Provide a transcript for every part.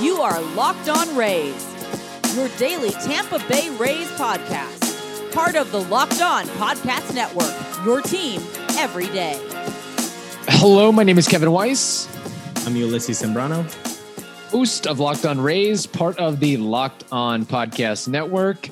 You are Locked On Rays, your daily Tampa Bay Rays podcast. Part of the Locked On Podcast Network, your team every day. Hello, my name is Kevin Weiss, I'm Ulysses Sembrano. host of Locked On Rays, part of the Locked On Podcast Network.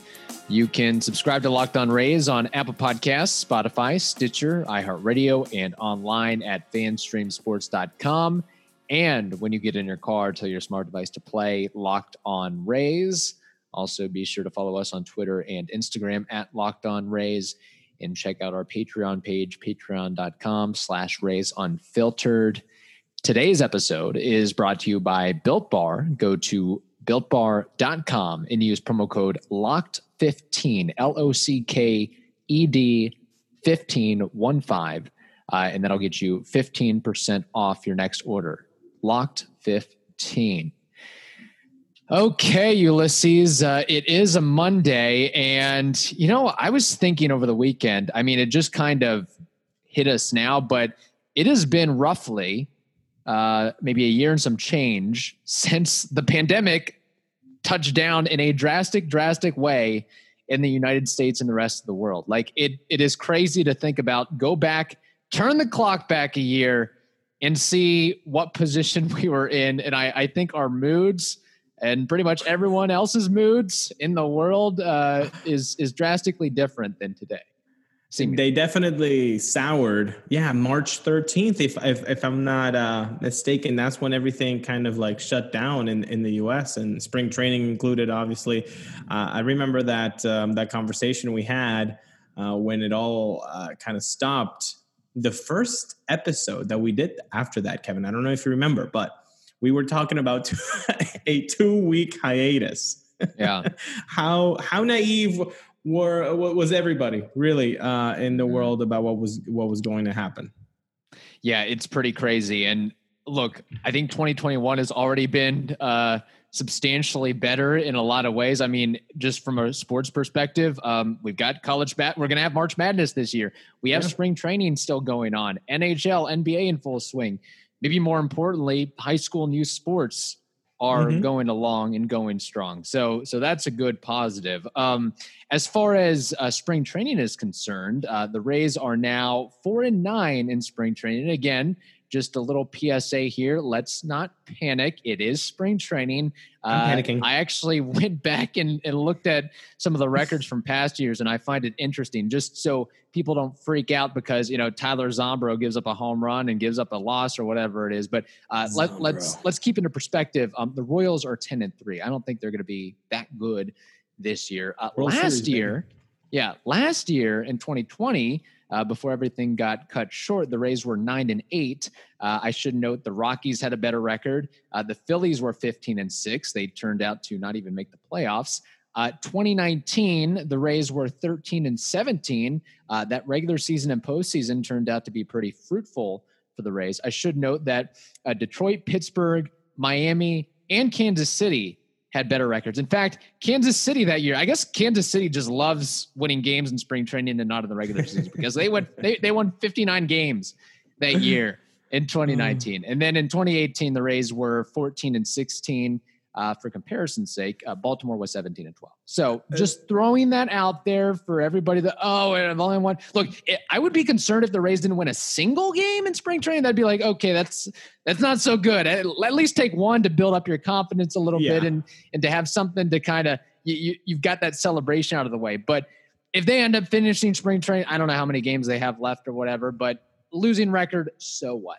You can subscribe to Locked On Rays on Apple Podcasts, Spotify, Stitcher, iHeartRadio, and online at fanstreamsports.com. And when you get in your car, tell your smart device to play Locked On Rays. Also, be sure to follow us on Twitter and Instagram at Locked On Rays and check out our Patreon page, patreon.com slash Rays Unfiltered. Today's episode is brought to you by Built Bar. Go to builtbar.com and use promo code LOCKED15, L O C K E D 15, 1 5, uh, and that'll get you 15% off your next order. Locked 15. Okay, Ulysses, uh, it is a Monday. And, you know, I was thinking over the weekend, I mean, it just kind of hit us now, but it has been roughly uh, maybe a year and some change since the pandemic touched down in a drastic, drastic way in the United States and the rest of the world. Like it, it is crazy to think about. Go back, turn the clock back a year, and see what position we were in. And I, I think our moods and pretty much everyone else's moods in the world uh, is is drastically different than today. Seemingly. They definitely soured. Yeah, March 13th, if if, if I'm not uh, mistaken, that's when everything kind of like shut down in, in the U.S. and spring training included. Obviously, uh, I remember that um, that conversation we had uh, when it all uh, kind of stopped. The first episode that we did after that, Kevin. I don't know if you remember, but we were talking about a two week hiatus. Yeah. how how naive were was everybody really uh, in the world about what was what was going to happen? Yeah, it's pretty crazy. And look, I think 2021 has already been uh, substantially better in a lot of ways. I mean, just from a sports perspective, um, we've got college bat. We're going to have March Madness this year. We have Yeah. spring training still going on. NHL, NBA in full swing. Maybe more importantly, high school new sports are Mhm. going along and going strong. So, so that's a good positive. Um, as far as uh, spring training is concerned, uh, the Rays are now four and nine in spring training. Again, just a little PSA here. Let's not panic. It is spring training. I'm Uh, panicking. I actually went back and, and looked at some of the records from past years, and I find it interesting just so people don't freak out because you know Tyler Zombro gives up a home run and gives up a loss or whatever it is. But uh, let, let's Zombro. let's keep into perspective. Um, the Royals are ten and three. I don't think they're going to be that good this year. Uh, last Series, baby. year, yeah, last year in 2020, uh, before everything got cut short, the Rays were nine and eight. Uh, I should note the Rockies had a better record. Uh, the Phillies were 15 and six. They turned out to not even make the playoffs. Uh, 2019, the Rays were 13 and 17. Uh, that regular season and postseason turned out to be pretty fruitful for the Rays. I should note that Detroit, Pittsburgh, Miami, and Kansas City had better records. In fact, Kansas City that year, I guess Kansas City just loves winning games in spring training and not in the regular season because they went they, they won 59 games that year in 2019. And then in 2018, the Rays were 14 and 16. Uh, for comparison's sake, uh, Baltimore was 17 and 12. So just throwing that out there for everybody that, oh, I've only won. Look, it, I would be concerned if the Rays didn't win a single game in spring training. That'd be like, okay, that's that's not so good. At, at least take one to build up your confidence a little bit and and to have something to kind of you, you you've got that celebration out of the way. But if they end up finishing spring training, I don't know how many games they have left or whatever, but losing record, so what?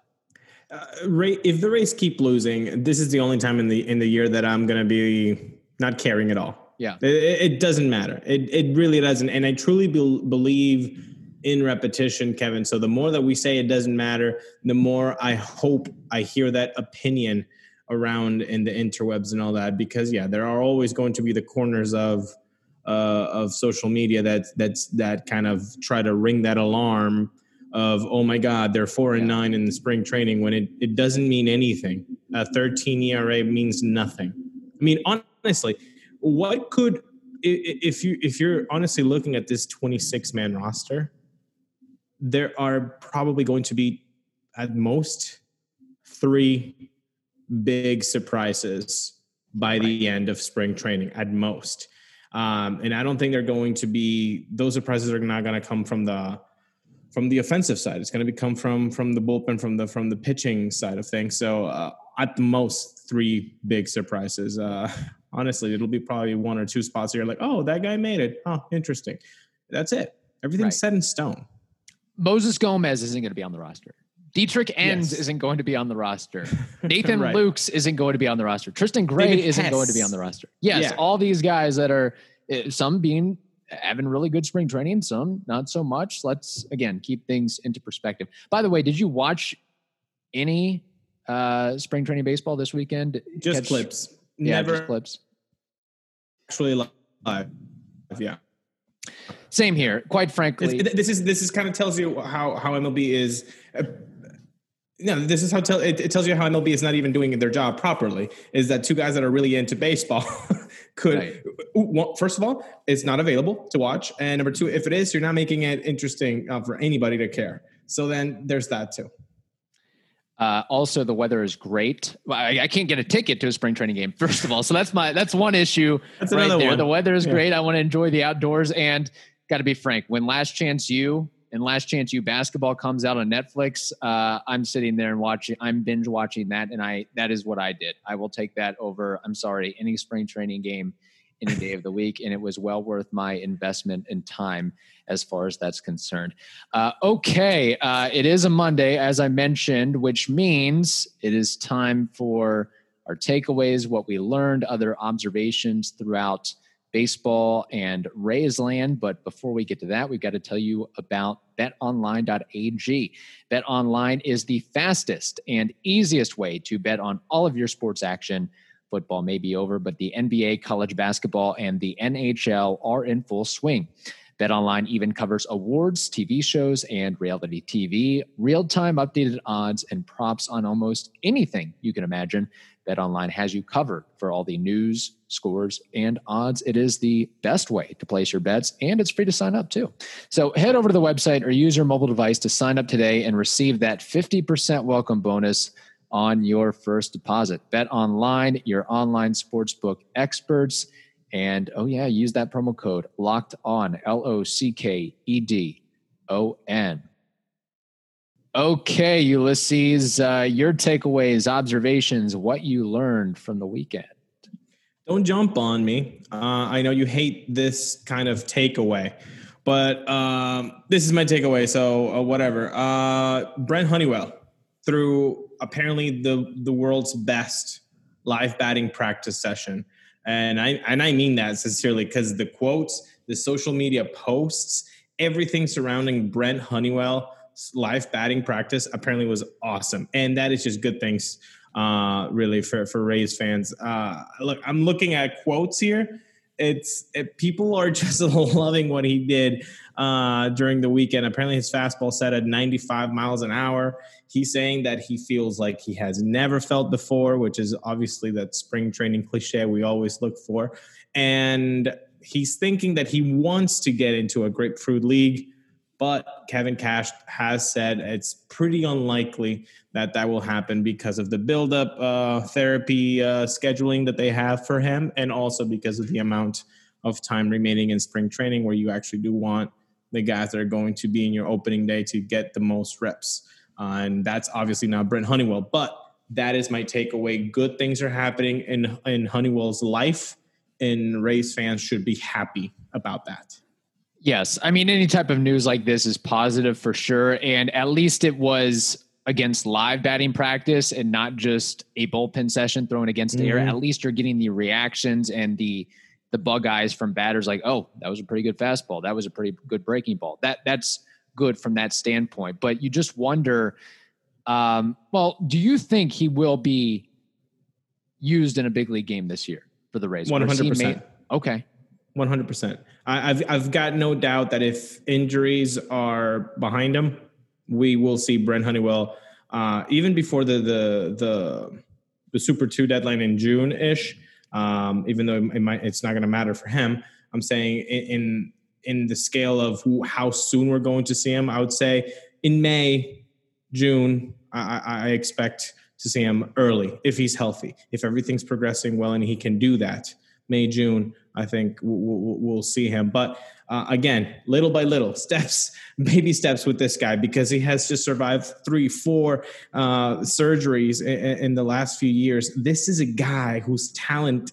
Uh, Ray, if the Rays keep losing, this is the only time in the in the year that I'm going to be not caring at all. Yeah. It, it doesn't matter. It it really doesn't. And I truly bel believe in repetition, Kevin. So the more that we say it doesn't matter, the more I hope I hear that opinion around in the interwebs and all that. Because yeah, there are always going to be the corners of uh, of social media that that's that kind of try to ring that alarm of oh my god they're four and nine in the spring training when it, it doesn't mean anything. A 13 era means nothing. I mean honestly what could if you if you're honestly looking at this 26 man roster there are probably going to be at most three big surprises by the end of spring training at most. Um, and I don't think they're going to be those surprises are not going to come from the from the offensive side. It's going to come from from the bullpen, from the from the pitching side of things. So uh, at the most, three big surprises. Uh, honestly, it'll be probably one or two spots where you're like, oh, that guy made it. Oh, interesting. That's it. Everything's right. set in stone. Moses Gomez isn't going to be on the roster. Dietrich Enns yes. isn't going to be on the roster. Nathan right. Lukes isn't going to be on the roster. Tristan Gray David isn't Hess. going to be on the roster. Yes, yeah. all these guys that are eh, some being having really good spring training, some not so much. Let's again keep things into perspective. By the way, did you watch any uh spring training baseball this weekend? Just Catch, clips. Yeah, Never just clips. Actually live. Yeah. Same here. Quite frankly, this is this is kind of tells you how how MLB is. No, this is how tell it, it, tells you how MLB is not even doing their job properly. Is that two guys that are really into baseball could right. well, first of all, it's not available to watch, and number two, if it is, you're not making it interesting uh, for anybody to care. So then there's that too. Uh, also, the weather is great. I, I, can't get a ticket to a spring training game. First of all, so that's my that's one issue that's right there. One. The weather is yeah. great. I want to enjoy the outdoors, and got to be frank. When Last Chance U and Last Chance U basketball comes out on Netflix, uh, I'm sitting there and watching. I'm binge watching that, and I that is what I did. I will take that over. I'm sorry, any spring training game, any day of the week, and it was well worth my investment and time as far as that's concerned. Uh, okay, uh, it is a Monday, as I mentioned, which means it is time for our takeaways, what we learned, other observations throughout baseball and Rays land. But before we get to that, we've got to tell you about betonline.ag. BetOnline is the fastest and easiest way to bet on all of your sports action. Football may be over, but the NBA, college basketball, and the NHL are in full swing. BetOnline even covers awards, TV shows, and reality TV, real time updated odds and props on almost anything you can imagine. BetOnline has you covered for all the news, scores, and odds. It is the best way to place your bets, and it's free to sign up too. So head over to the website or use your mobile device to sign up today and receive that 50% welcome bonus on your first deposit. Bet online, your online sportsbook experts. And oh, yeah, use that promo code locked on, L O C K E D O N. Okay, Ulysses, uh, your takeaways, observations, what you learned from the weekend. Don't jump on me. Uh, I know you hate this kind of takeaway, but um, this is my takeaway. So uh, whatever. Uh, Brent Honeywell threw apparently the the world's best live batting practice session, and I and I mean that sincerely because the quotes, the social media posts, everything surrounding Brent Honeywell live batting practice apparently was awesome, and that is just good things, uh, really for for Rays fans. Uh, look, I'm looking at quotes here. It's it, people are just loving what he did uh, during the weekend. Apparently, his fastball set at 95 miles an hour. He's saying that he feels like he has never felt before, which is obviously that spring training cliche we always look for. And he's thinking that he wants to get into a grapefruit league but Kevin Cash has said it's pretty unlikely that that will happen because of the buildup uh, therapy uh, scheduling that they have for him, and also because of the amount of time remaining in spring training, where you actually do want the guys that are going to be in your opening day to get the most reps. Uh, and that's obviously not Brent Honeywell, but that is my takeaway. Good things are happening in in Honeywell's life, and Rays fans should be happy about that. Yes. I mean, any type of news like this is positive for sure. And at least it was against live batting practice and not just a bullpen session thrown against mm-hmm. air. At least you're getting the reactions and the the bug eyes from batters like, oh, that was a pretty good fastball. That was a pretty good breaking ball. That that's good from that standpoint. But you just wonder, um, well, do you think he will be used in a big league game this year for the Rays? One hundred percent. Okay. One hundred percent. I've I've got no doubt that if injuries are behind him, we will see Brent Honeywell uh, even before the the the the Super Two deadline in June ish. Um, even though it might, it's not going to matter for him. I'm saying in, in the scale of how soon we're going to see him, I would say in May, June, I, I expect to see him early if he's healthy. If everything's progressing well and he can do that, May, June, I think we'll, we'll see him. But uh, again, little by little, steps, baby steps with this guy because he has just survived three, four uh, surgeries in, in, the last few years. This is a guy whose talent.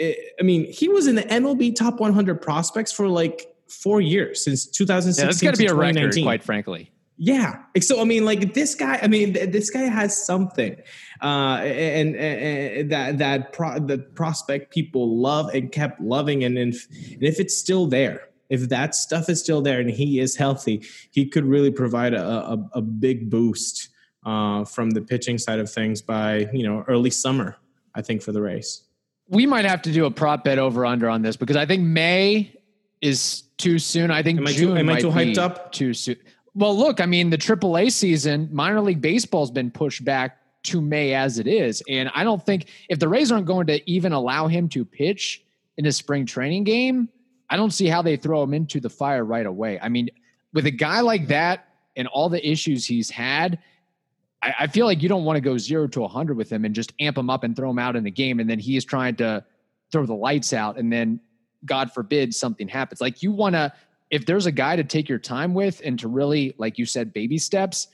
Eh, I mean, he was in the MLB top 100 prospects for like four years since 2016. Yeah, that's got to be a record, quite frankly. Yeah. So I mean, like this guy. I mean, this guy has something, uh, and, and, that that pro, the prospect people love and kept loving, and if, and if it's still there, if that stuff is still there, and he is healthy, he could really provide a a, a big boost uh, from the pitching side of things by you know early summer. I think for the Rays. We might have to do a prop bet over under on this because I think May is too soon. I think am June I too, am I too hyped up? Too soon. Well, look, I mean, the AAA season, minor league baseball's been pushed back to May as it is. And I don't think if the Rays aren't going to even allow him to pitch in a spring training game, I don't see how they throw him into the fire right away. I mean, with a guy like that and all the issues he's had, I, I feel like you don't want to go zero to 100 with him and just amp him up and throw him out in the game. And then he is trying to throw the lights out. And then, God forbid, something happens. Like you want to if there's a guy to take your time with and to really, like you said, baby steps,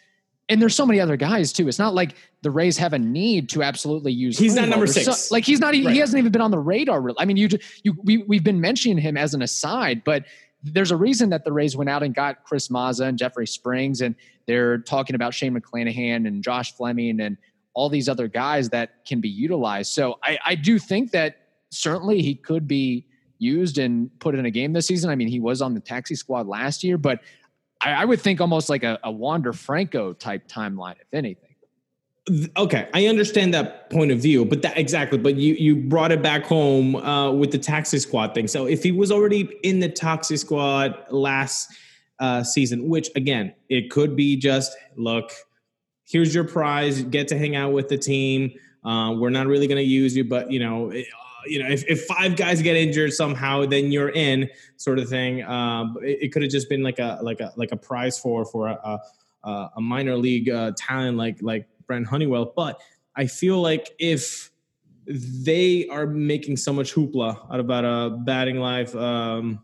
and there's so many other guys too. It's not like the Rays have a need to absolutely use. He's not number six. So, like he's not. Right. He hasn't even been on the radar. Really. I mean, you you we we've been mentioning him as an aside, but there's a reason that the Rays went out and got Chris Mazza and Jeffrey Springs, and they're talking about Shane McClanahan and Josh Fleming and all these other guys that can be utilized. So I, I do think that certainly he could be used and put in a game this season. I mean, he was on the taxi squad last year, but I, I would think almost like a, a Wander Franco type timeline, if anything. Okay, I understand that point of view, but that exactly. But you you brought it back home uh, with the taxi squad thing. So if he was already in the taxi squad last uh, season, which again, it could be just look, here's your prize, get to hang out with the team. Uh, we're not really going to use you, but you know, you know, if, if five guys get injured somehow, then you're in, sort of thing. Um, it, it could have just been like a like a like a prize for for a, a, a minor league uh, talent like like Brent Honeywell. But I feel like if they are making so much hoopla out about a batting life um,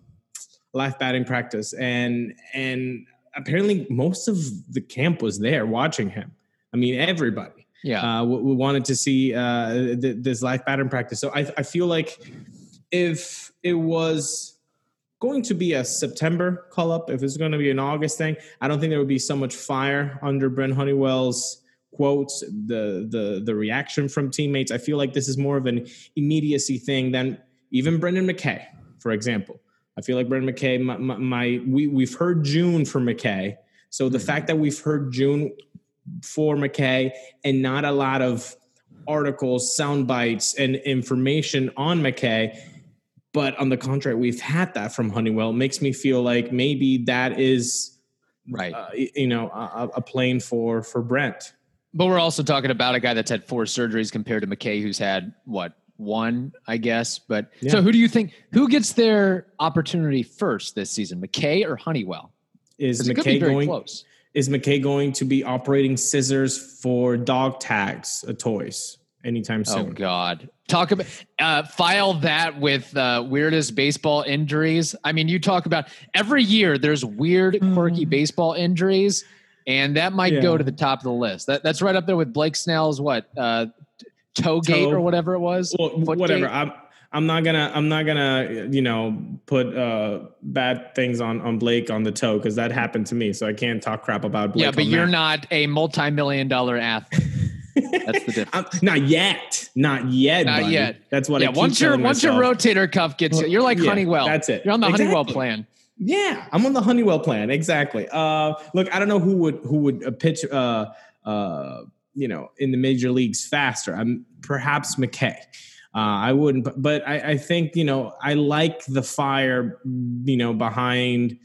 life batting practice, and and apparently most of the camp was there watching him. I mean, everybody. Yeah, uh, we, we, wanted to see uh, th- this life pattern practice. So I, I feel like if it was going to be a September call up, if it's going to be an August thing, I don't think there would be so much fire under Brent Honeywell's quotes, the the the reaction from teammates. I feel like this is more of an immediacy thing than even Brendan McKay, for example. I feel like Brendan McKay, my, my, my we we've heard June for McKay. So the mm-hmm. fact that we've heard June for McKay and not a lot of articles, sound bites, and information on McKay. But on the contrary, we've had that from Honeywell. It makes me feel like maybe that is right. Uh, you know, a, a plane for for Brent. But we're also talking about a guy that's had four surgeries compared to McKay, who's had what one, I guess. But yeah. so, who do you think who gets their opportunity first this season, McKay or Honeywell? Is McKay going close? Is McKay going to be operating scissors for dog tags, uh, toys, anytime oh, soon? Oh God! Talk about uh, file that with uh, weirdest baseball injuries. I mean, you talk about every year there's weird, quirky mm. baseball injuries, and that might yeah. go to the top of the list. That, that's right up there with Blake Snell's what uh, toe gate or whatever it was. Well, whatever. I'm not gonna I'm not gonna you know put uh, bad things on on Blake on the toe because that happened to me, so I can't talk crap about Blake. Yeah, but you're that. not a multi-million dollar athlete. That's the difference. I'm, not yet. Not yet. Not buddy. yet. That's what. Yeah. once your once your rotator cuff gets, you're like yeah, Honeywell. That's it. You're on the exactly. Honeywell plan. Yeah, I'm on the Honeywell plan. Exactly. Uh, look, I don't know who would who would uh, pitch. Uh, uh, you know, in the major leagues faster. I'm perhaps McKay. Uh, I wouldn't, but I, I, think you know I like the fire, you know, behind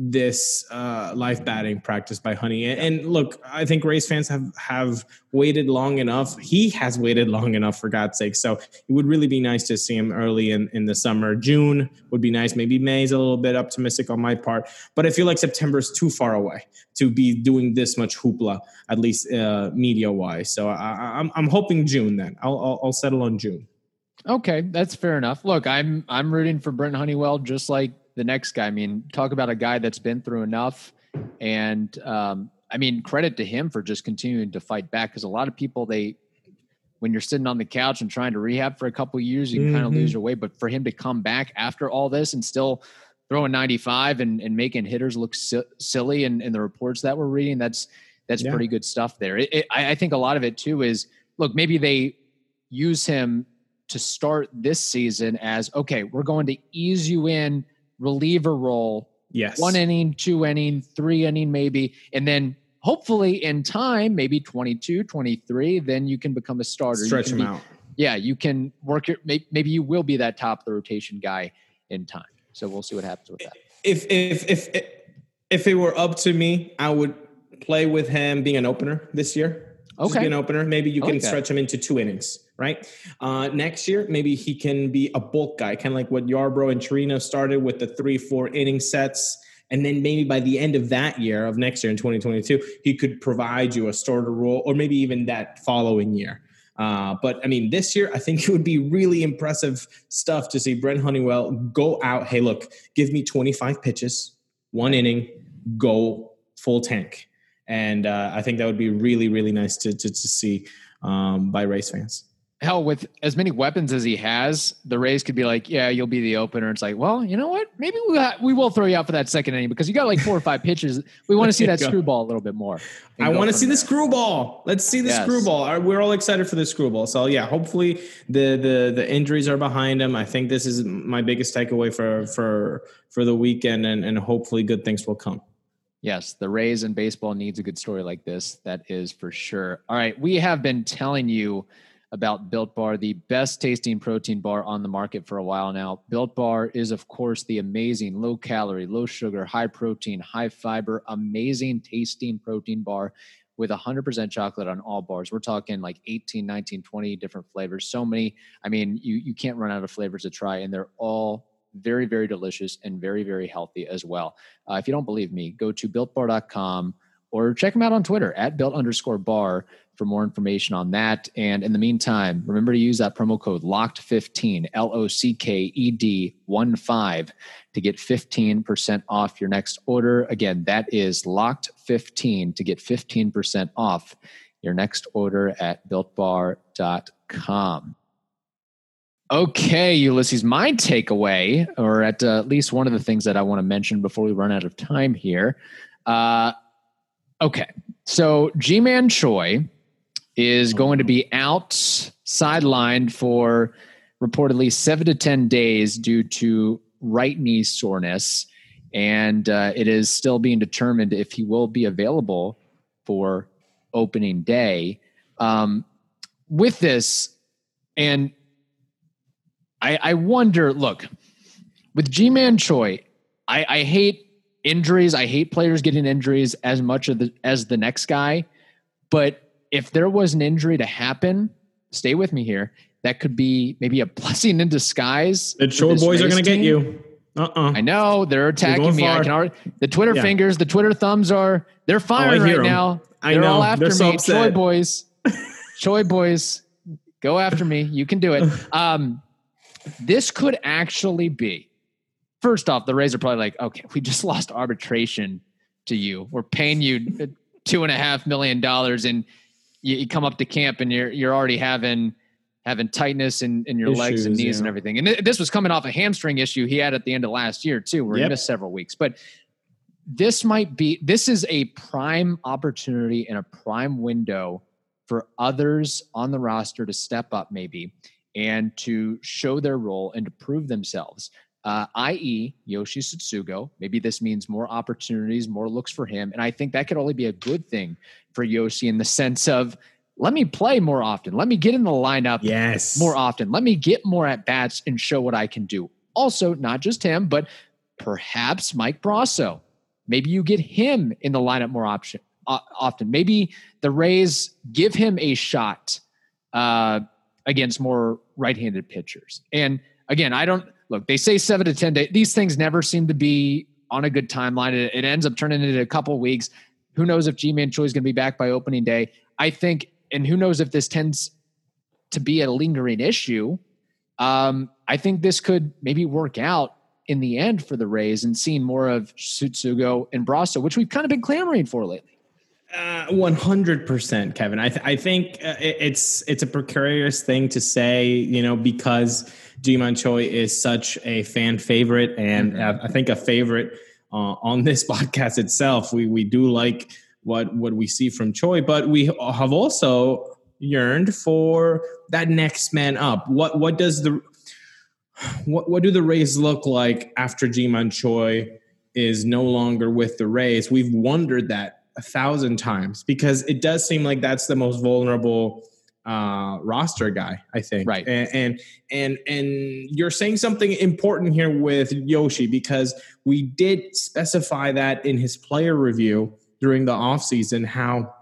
this uh, live batting practice by Honey. And, and, look, I think Rays fans have have waited long enough. He has waited long enough, for God's sake. So it would really be nice to see him early in, in the summer. June would be nice. Maybe May is a little bit optimistic on my part, but I feel like September is too far away to be doing this much hoopla, at least uh, media wise. So I, am I'm, I'm hoping June. Then I'll, I'll I'll settle on June. Okay, that's fair enough. Look, I'm I'm rooting for Brent Honeywell just like the next guy. I mean, talk about a guy that's been through enough. And um, I mean, credit to him for just continuing to fight back because a lot of people, they, when you're sitting on the couch and trying to rehab for a couple years, you mm-hmm. kind of lose your way. But for him to come back after all this and still throwing 95 and, and making hitters look si- silly and, and the reports that we're reading, that's, that's yeah. pretty good stuff there. It, it, I, I think a lot of it too is look, maybe they use him to start this season as okay, we're going to ease you in reliever role. Yes. One inning, two inning, three inning, maybe. And then hopefully in time, maybe 22, 23, then you can become a starter. Stretch him be, out. Yeah. You can work your, maybe you will be that top of the rotation guy in time. So we'll see what happens with that. If, if, if, if it were up to me, I would play with him being an opener this year. Okay. Just be an opener. Maybe you can stretch him into two innings right? Uh, next year, maybe he can be a bulk guy, kind of like what Yarbrough and Chirino started with the three, four inning sets. And then maybe by the end of that year, of next year in 2022, he could provide you a starter role, or maybe even that following year. Uh, but I mean, this year, I think it would be really impressive stuff to see Brent Honeywell go out. Hey, look, give me 25 pitches, one inning, go full tank. And uh, I think that would be really, really nice to, to, to see um, by Rays fans. Hell with as many weapons as he has the rays could be like yeah you'll be the opener. It's like well you know what? Maybe we, we will throw you out for that second inning because you got like four or five pitches. We want to see that screwball a little bit more. I want to see there. the screwball. Let's see the yes. screwball. We're all excited for the screwball. So yeah hopefully the the the injuries are behind him. I think this is my biggest takeaway for for for the weekend and and hopefully good things will come Yes, the Rays and baseball needs a good story like this. That is for sure. All right, we have been telling you about Built Bar, the best tasting protein bar on the market for a while now. Built Bar is, of course, the amazing low calorie, low sugar, high protein, high fiber, amazing tasting protein bar with 100% chocolate on all bars. We're talking like 18, 19, 20 different flavors. So many. I mean, you, you can't run out of flavors to try, and they're all very, very delicious and very, very healthy as well. Uh, if you don't believe me, go to builtbar.com or check them out on Twitter at built underscore bar for more information on that. And in the meantime, remember to use that promo code LOCKED15, L O C K E D 1 5 to get 15% off your next order. Again, that is LOCKED15 to get 15% off your next order at builtbar.com. Okay, Ulysses, my takeaway, or at uh, least one of the things that I want to mention before we run out of time here. Uh, okay, so Ji-Man Choi is going to be out sidelined for reportedly seven to 10 days due to right knee soreness. And uh, it is still being determined if he will be available for opening day. Um, with this, and I, I wonder look, with Ji-Man Choi, I, I hate injuries. I hate players getting injuries as much of the, as the next guy. But if there was an injury to happen, stay with me here. That could be maybe a blessing in disguise. The Choi boys are going to get you. Uh-uh. I know they're attacking me. Far. I can already the Twitter yeah. fingers, the Twitter thumbs are they're firing oh, right them. now. I they're know. all after they're me. Choi boys, Choi boys, go after me. You can do it. Um, this could actually be. First off, the Rays are probably like, okay, we just lost arbitration to you. We're paying you two and a half million dollars, and you, you, come up to camp and you're you're already having having tightness in, in your Issues, legs and knees yeah. and everything. And th- this was coming off a hamstring issue he had at the end of last year too, where yep. he missed several weeks. But this might be this is a prime opportunity and a prime window for others on the roster to step up maybe and to show their role and to prove themselves. Uh, i.e., Yoshi Tsutsugo. Maybe this means more opportunities, more looks for him. And I think that could only be a good thing for Yoshi in the sense of let me play more often. Let me get in the lineup yes. more often. Let me get more at bats and show what I can do. Also, not just him, but perhaps Mike Brosseau. maybe you get him in the lineup more option uh, often. Maybe the Rays give him a shot uh, against more right-handed pitchers. And again, I don't look. They say seven to ten days. These things never seem to be on a good timeline. It, it ends up turning into a couple weeks. Who knows if Ji-Man Choi is going to be back by opening day? I think, and who knows if this tends to be a lingering issue. Um, I think this could maybe work out in the end for the Rays and seeing more of Tsutsugo and Brosseau, which we've kind of been clamoring for lately. Uh, one hundred percent, Kevin. I th- I think uh, it's it's a precarious thing to say, you know, because Ji-Man Choi is such a fan favorite, and mm-hmm. I think a favorite uh, on this podcast itself. We we do like what what we see from Choi, but we have also yearned for that next man up. What what does the what what do the Rays look like after Ji-Man Choi is no longer with the Rays? We've wondered that a thousand times because it does seem like that's the most vulnerable uh, roster guy. I think. Right. And, and and and you're saying something important here with Yoshi because we did specify that in his player review during the offseason how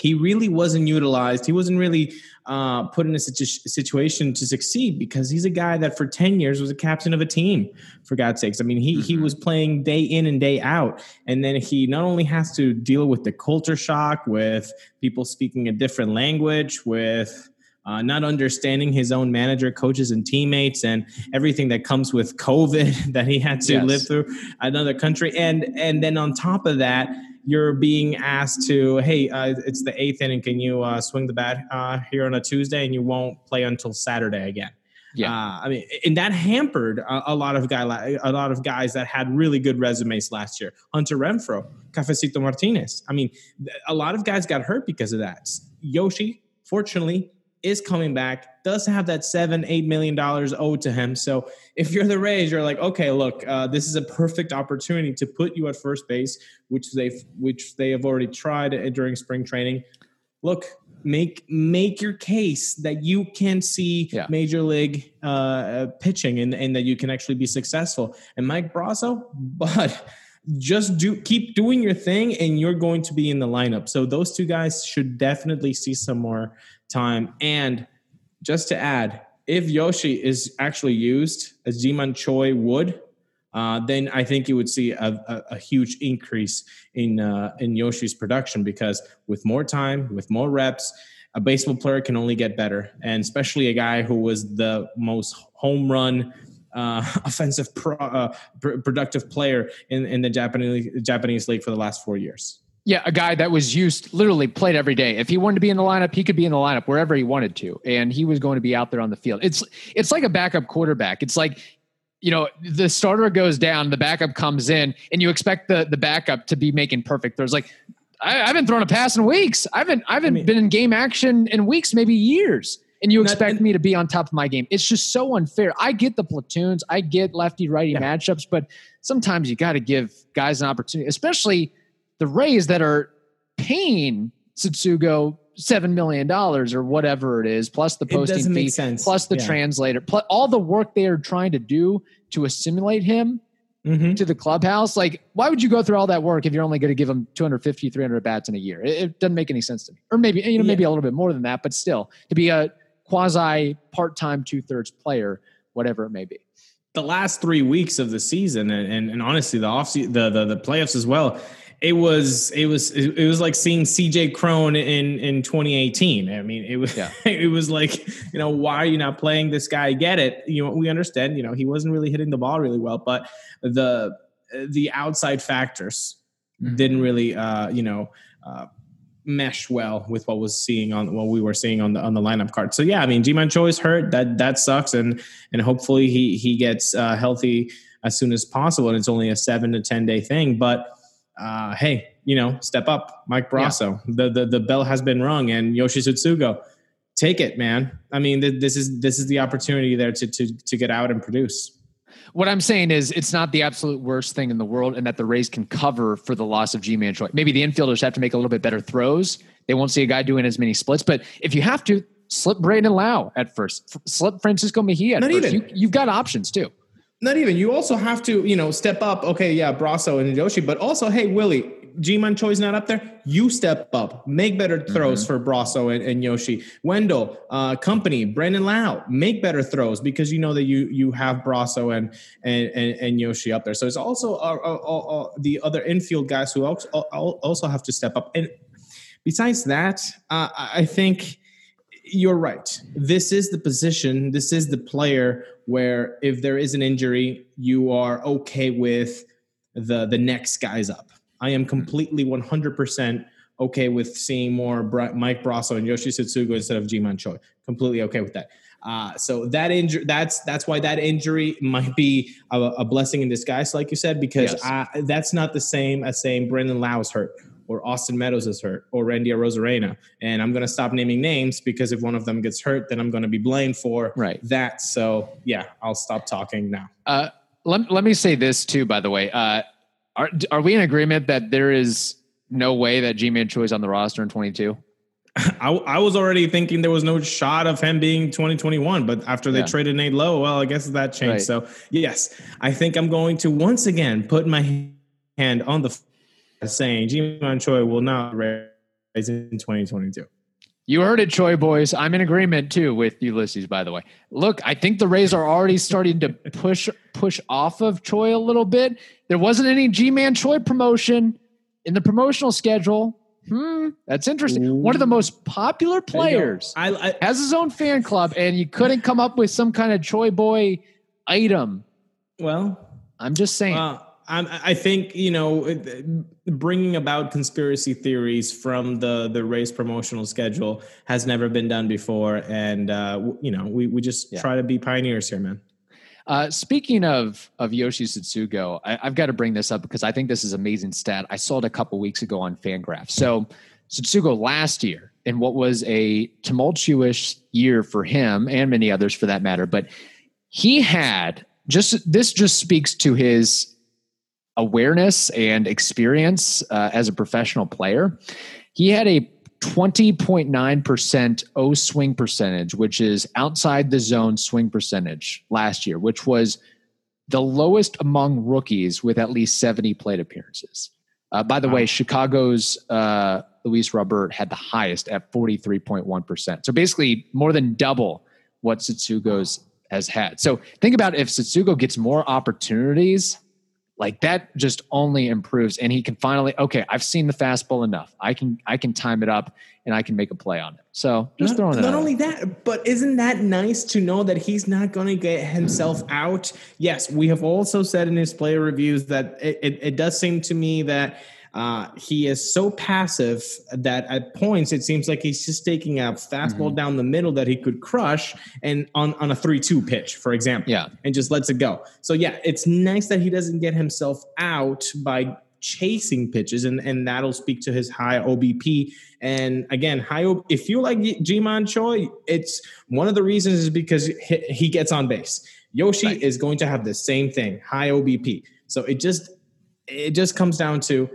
he really wasn't utilized. He wasn't really uh, put in a situ- situation to succeed because he's a guy that for 10 years was a captain of a team, for God's sakes. I mean, he, mm-hmm. he was playing day in and day out. And then he not only has to deal with the culture shock, with people speaking a different language, with uh, not understanding his own manager, coaches, and teammates, and everything that comes with COVID that he had to yes. live through another country, and and then on top of that, you're being asked to, hey, uh, it's the eighth inning. Can you uh, swing the bat uh, here on a Tuesday? And you won't play until Saturday again. Yeah, uh, I mean, and that hampered a, a, lot of guy, a lot of guys that had really good resumes last year. Hunter Renfroe, Cafecito Martinez. I mean, a lot of guys got hurt because of that. Yoshi, fortunately, is coming back, does have that seven, eight million dollars owed to him. So if you're the Rays, you're like, okay, look, uh, this is a perfect opportunity to put you at first base, which they've which they have already tried during spring training. Look, make make your case that you can see yeah. major league uh, pitching and, and that you can actually be successful. And Mike Brosseau, but just do keep doing your thing and you're going to be in the lineup. So those two guys should definitely see some more time. And just to add, if Yoshi is actually used as Ji-Man Choi would, uh, then I think you would see a, a, a huge increase in uh, in Yoshi's production because with more time, with more reps, a baseball player can only get better, and especially a guy who was the most home run uh, offensive pro, uh, pr- productive player in, in the Japanese Japanese league for the last four years. Yeah, a guy that was used literally played every day. If he wanted to be in the lineup, he could be in the lineup wherever he wanted to, and he was going to be out there on the field. It's it's like a backup quarterback. It's like you know the starter goes down, the backup comes in, and you expect the the backup to be making perfect throws. Like I, I haven't thrown a pass in weeks. I haven't I haven't I mean, been in game action in weeks, maybe years. And you expect not, me to be on top of my game. It's just so unfair. I get the platoons, I get lefty righty yeah. matchups, but sometimes you got to give guys an opportunity, especially the Rays that are paying Tsutsugo seven million dollars or whatever it is, plus the posting fee, plus the yeah. translator, plus all the work they are trying to do to assimilate him mm-hmm. to the clubhouse. Like, why would you go through all that work if you're only going to give him 250, 300 bats in a year? It, it, doesn't make any sense to me. Or maybe you know, maybe a little bit more than that, but still, to be a quasi part-time two-thirds player, whatever it may be the last three weeks of the season and, and, and honestly the off the, the the playoffs as well it was it was it was like seeing CJ Cron in in 2018. I mean, it was yeah. it was like you know why are you not playing this guy? Get it? You know we understand. You know he wasn't really hitting the ball really well, but the the outside factors mm-hmm. didn't really uh, you know. Uh, mesh well with what was seeing on what we were seeing on the on the lineup card. So yeah, I mean, Choi is hurt. That that sucks, and and hopefully he he gets uh, healthy as soon as possible. And it's only a seven to ten day thing, but uh, hey, you know, step up, Mike Brosseau. Yeah. The, the the bell has been rung, and Yoshi Tsutsugo, take it, man. I mean, th- this is this is the opportunity there to to to get out and produce. What I'm saying is, it's not the absolute worst thing in the world, and that the Rays can cover for the loss of Ji-Man Choi. Maybe the infielders have to make a little bit better throws. They won't see a guy doing as many splits, but if you have to, slip Brandon Lowe at first, slip Francisco Mejia. Not first. even. You, you've got options too not even. You also have to, you know, step up. Okay, yeah, Brosseau and Yoshi, but also, hey, Willie, Ji-Man Choi's not up there. You step up, make better throws mm-hmm. for Brosseau and, and, Yoshi. Wendle, uh, company, Brandon Lowe, make better throws because you know that you you have Brosseau and and and, and Yoshi up there. So it's also uh, uh, uh the other infield guys who also, also have to step up. And besides that, uh, I think you're right. This is the position. This is the player where if there is an injury, you are okay with the the next guys up. I am completely 100% okay with seeing more Mike Brosseau and Yoshi Tsutsugo instead of Ji-Man Choi. Completely okay with that. Uh, so that injury, that's that's why that injury might be a, a blessing in disguise, like you said, because yes. I, that's not the same as saying Brandon Lowe's hurt or Austin Meadows is hurt or Randy Arozarena. And I'm going to stop naming names because if one of them gets hurt, then I'm going to be blamed for right. that. So yeah, I'll stop talking now. Uh, let, let me say this too, by the way. Uh, are, are we in agreement that there is no way that Ji-Man Choi is on the roster in 22? I, I, was already thinking there was no shot of him being 2021, but after they yeah. traded Nate Lowe, well, I guess that changed. Right. So, yes, I think I'm going to once again put my hand on the saying Ji-Man Choi will not raise in 2022. You heard it, Choi boys. I'm in agreement too with Ulysses. By the way, look, I think the Rays are already starting to push push off of Choi a little bit. There wasn't any Ji-Man Choi promotion in the promotional schedule. Hmm, that's interesting. Ooh. One of the most popular players I, I, has his own fan club, and you couldn't come up with some kind of Choi boy item. Well, I'm just saying. Uh, I think you know bringing about conspiracy theories from the the Rays promotional schedule has never been done before, and uh, you know we we just yeah. try to be pioneers here, man. Uh, speaking of of Yoshi Tsutsugo, I, have got to bring this up because I think this is amazing stat. I saw it a couple weeks ago on Fangraph. So Tsutsugo last year, in what was a tumultuous year for him and many others for that matter, but he had just this just speaks to his awareness and experience uh, as a professional player. He had a 20.9% O swing percentage, which is outside the zone swing percentage last year, which was the lowest among rookies with at least 70 plate appearances. Uh, by the wow. way, Chicago's uh, Luis Robert had the highest at 43.1%. So basically, more than double what Tsutsugo's has had. So think about if Tsutsugo gets more opportunities like that just only improves and he can finally okay i've seen the fastball enough. I can i can time it up and i can make a play on it. So just not, throwing it not only that but isn't that nice to know that he's not going to get himself out? Yes we have also said in his player reviews that it, it, it does seem to me that uh, he is so passive that at points it seems like he's just taking a fastball mm-hmm. down the middle that he could crush and on, on a 3-2 pitch, for example. Yeah. And just lets it go. So yeah, it's nice that he doesn't get himself out by chasing pitches and, and that'll speak to his high OBP. And again, high if you like Ji-Man Choi, it's one of the reasons is because he, he gets on base. Yoshi right. is going to have the same thing, high OBP. So it just it just comes down to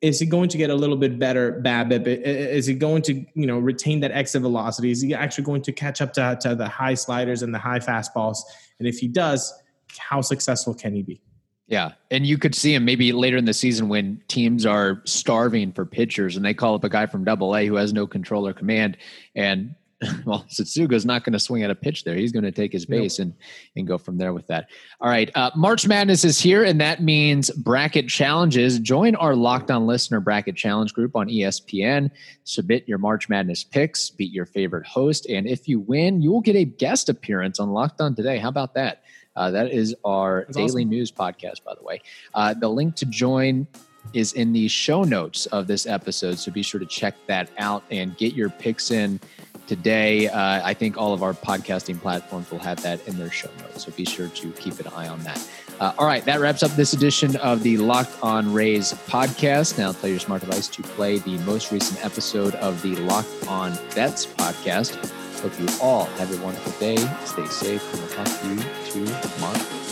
is he going to get a little bit better BABIP? Is he going to, you know, retain that exit velocity? Is he actually going to catch up to, to the high sliders and the high fastballs? And if he does, how successful can he be? Yeah. And you could see him maybe later in the season when teams are starving for pitchers and they call up a guy from double A who has no control or command and well, Tsutsugo's not going to swing at a pitch there. He's going to take his base nope. and and go from there with that. All right, uh, March Madness is here, and that means bracket challenges. Join our Locked On Listener Bracket Challenge group on ESPN. Submit your March Madness picks, beat your favorite host, and if you win, you will get a guest appearance on Locked On Today. How about that? Uh, that is our That's daily awesome. news podcast, by the way. Uh, the link to join is in the show notes of this episode, so be sure to check that out and get your picks in today. Uh, I think all of our podcasting platforms will have that in their show notes. So be sure to keep an eye on that. Uh, all right, that wraps up this edition of the Locked On Rays podcast. Now tell your smart device to play the most recent episode of the Locked On Bets podcast. Hope you all have a wonderful day. Stay safe, and we'll talk to you tomorrow.